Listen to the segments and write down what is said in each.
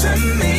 to me.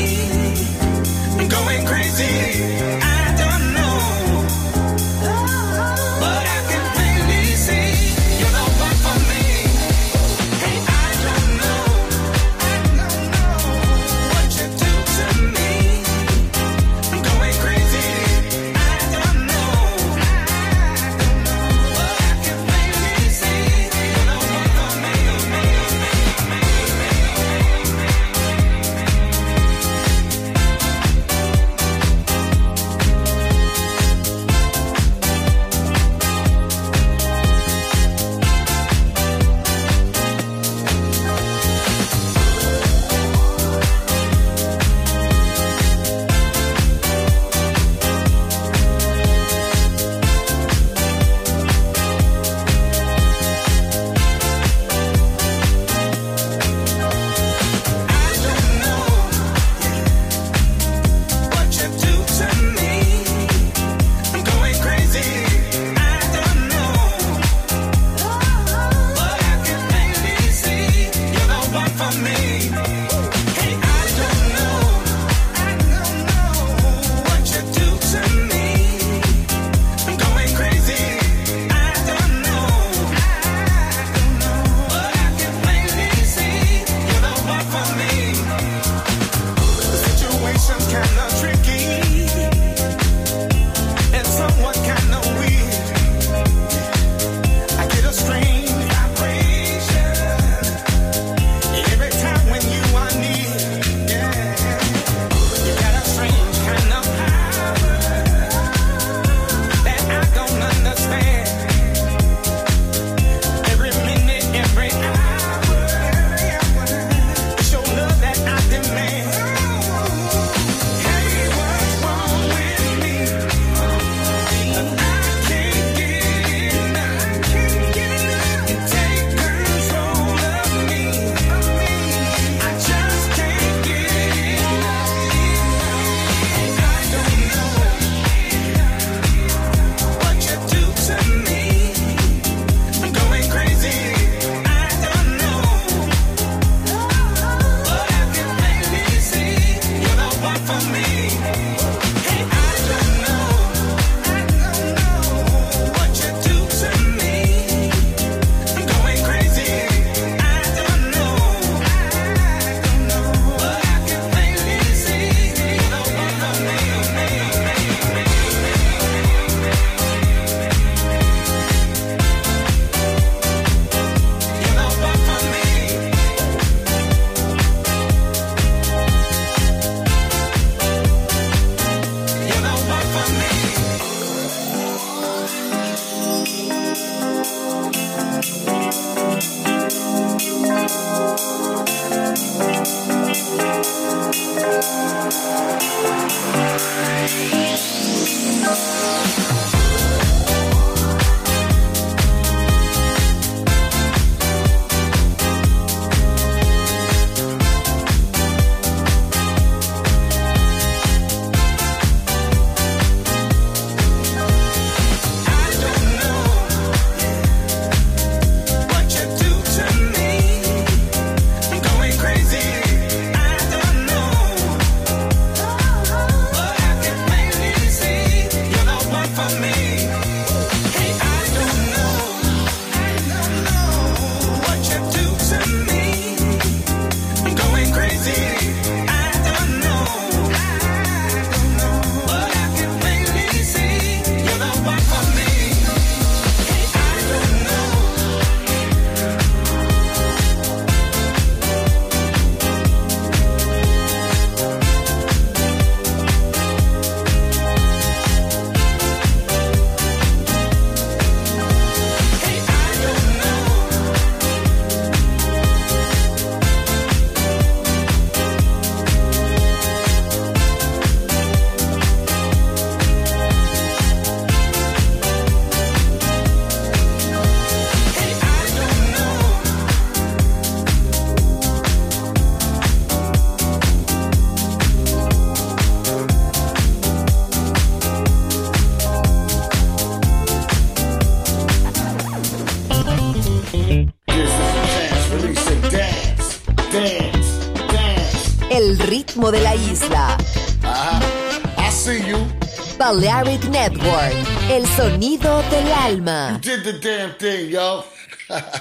Alma. Did the damn thing, yo.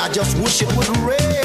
I just wish it would rain.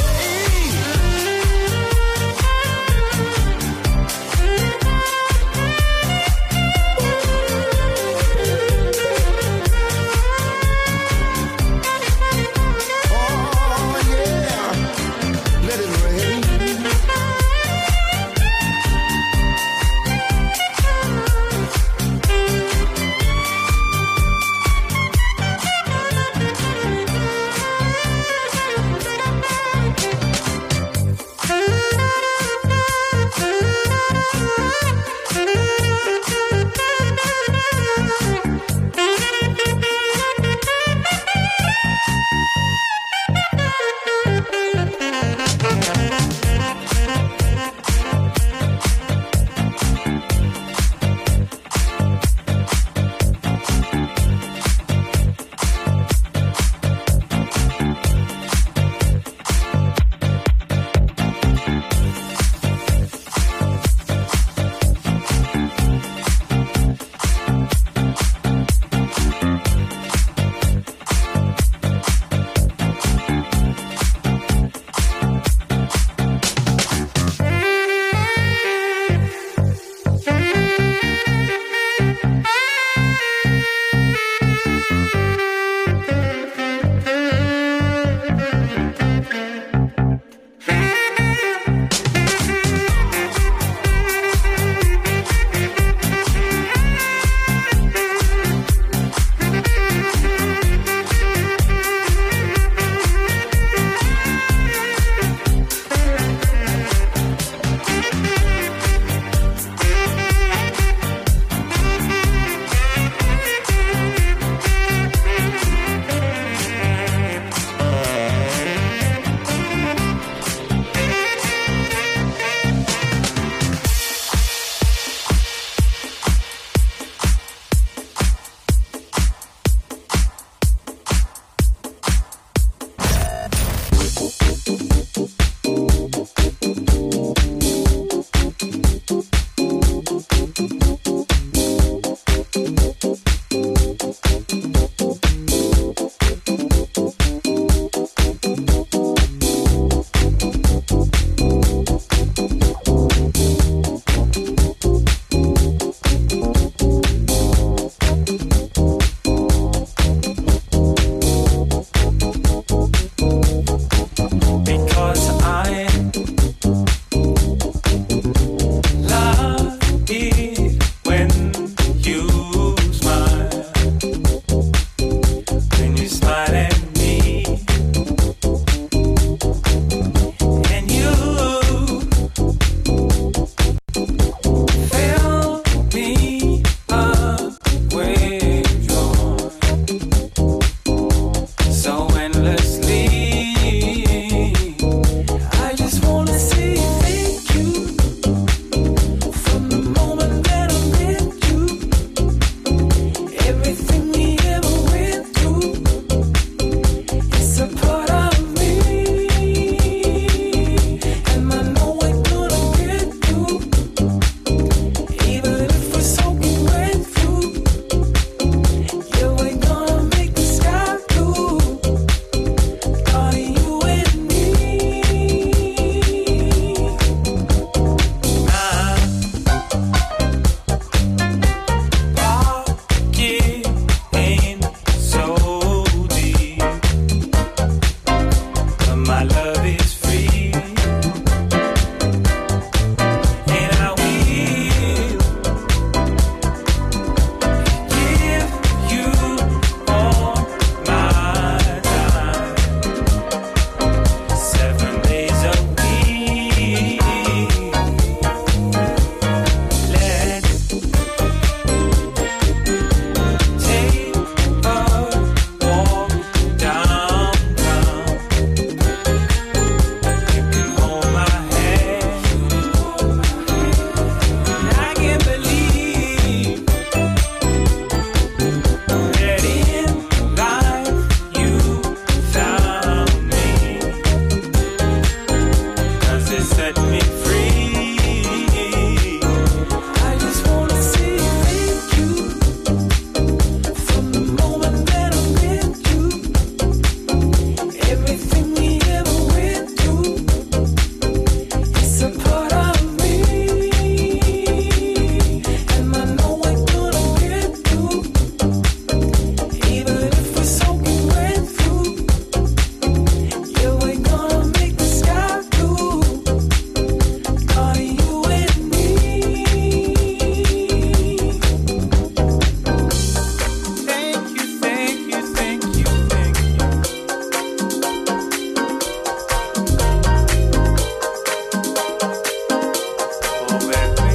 over me.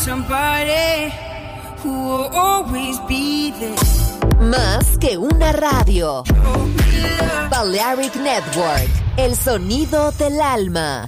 Somebody who will always be there. Más que una radio. Balearic Network, el sonido del alma.